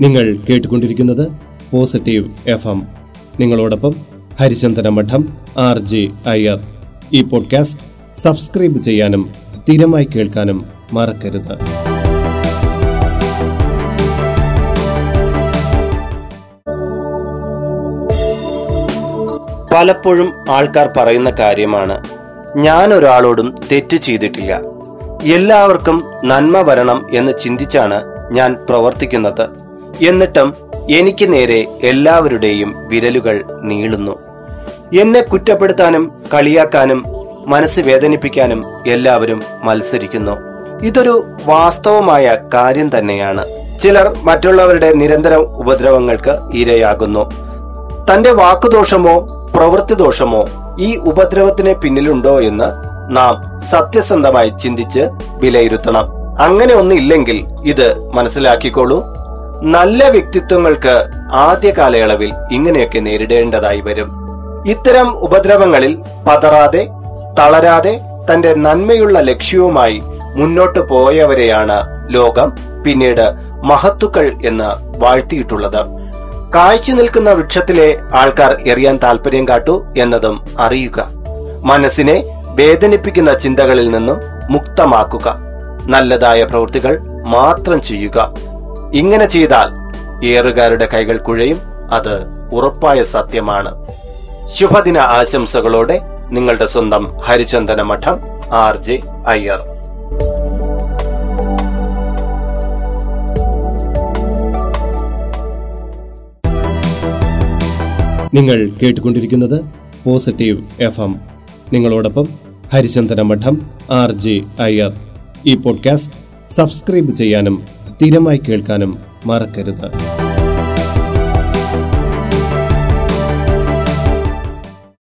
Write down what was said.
നിങ്ങൾ കേട്ടുകൊണ്ടിരിക്കുന്നത് positive F M നിങ്ങളോടൊപ്പം ഹരിചന്ദന മഠം ആർ ജെ അയ്യർ. ഈ പോഡ്കാസ്റ്റ് സബ്സ്ക്രൈബ് ചെയ്യാനും സ്ഥിരമായി കേൾക്കാനും മറക്കരുത്. പലപ്പോഴും ആൾക്കാർ പറയുന്ന കാര്യമാണ് ഞാൻ ഒരാളോടും തെറ്റ് ചെയ്തിട്ടില്ല. എല്ലാവർക്കും നന്മ വരണം എന്ന് ചിന്തിച്ചാണ് ഞാൻ പ്രവർത്തിക്കുന്നത്. എന്നിട്ടും എനിക്ക് നേരെ എല്ലാവരുടെയും വിരലുകൾ നീളുന്നു. എന്നെ കുറ്റപ്പെടുത്താനും കളിയാക്കാനും മനസ്സ് വേദനിപ്പിക്കാനും എല്ലാവരും മത്സരിക്കുന്നു. ഇതൊരു വാസ്തവമായ കാര്യം തന്നെയാണ്. ചിലർ മറ്റുള്ളവരുടെ നിരന്തര ഉപദ്രവങ്ങൾക്ക് ഇരയാകുന്നു. തന്റെ വാക്കുദോഷമോ പ്രവൃത്തി ദോഷമോ ഈ ഉപദ്രവത്തിന് പിന്നിലുണ്ടോ എന്ന് നാം സത്യസന്ധമായി ചിന്തിച്ച് വിലയിരുത്തണം. അങ്ങനെ ഒന്നില്ലെങ്കിൽ ഇത് മനസ്സിലാക്കിക്കോളൂ. നല്ല വ്യക്തിത്വങ്ങൾക്ക് ആദ്യ കാലയളവിൽ ഇങ്ങനെയൊക്കെ നേരിടേണ്ടതായി വരും. ഇത്തരം ഉപദ്രവങ്ങളിൽ പതറാതെ തളരാതെ തന്റെ നന്മയുള്ള ലക്ഷ്യവുമായി മുന്നോട്ട് പോയവരെയാണ് ലോകം പിന്നീട് മഹത്തുക്കൾ എന്ന് വാഴ്ത്തിയിട്ടുള്ളത്. കാഴ്ച നിൽക്കുന്ന വൃക്ഷത്തിലെ ആൾക്കാർ എറിയാൻ താല്പര്യം കാട്ടു എന്നതും അറിയുക. മനസ്സിനെ വേദനിപ്പിക്കുന്ന ചിന്തകളിൽ നിന്നും മുക്തമാക്കുക. നല്ലതായ പ്രവൃത്തികൾ മാത്രം ചെയ്യുക. ഇങ്ങനെ ചെയ്താൽ ഏറുകാരുടെ കൈകൾ കുഴയും അത് ഉറപ്പായ സത്യമാണ്. ശുഭദിന ആശംസകളോടെ നിങ്ങളുടെ സ്വന്തം ഹരിചന്ദന മഠം ആർ ജെ അയ്യർ. നിങ്ങൾ കേട്ടുകൊണ്ടിരിക്കുന്നത് പോസിറ്റീവ് എഫ് എം. നിങ്ങളോടൊപ്പം ഹരിചന്ദന മഠം ആർ ജെ അയ്യർ. ഈ പോഡ്കാസ്റ്റ് സബ്സ്ക്രൈബ് ചെയ്യാനും സ്ഥിരമായി കേൾക്കാനും മറക്കരുത്.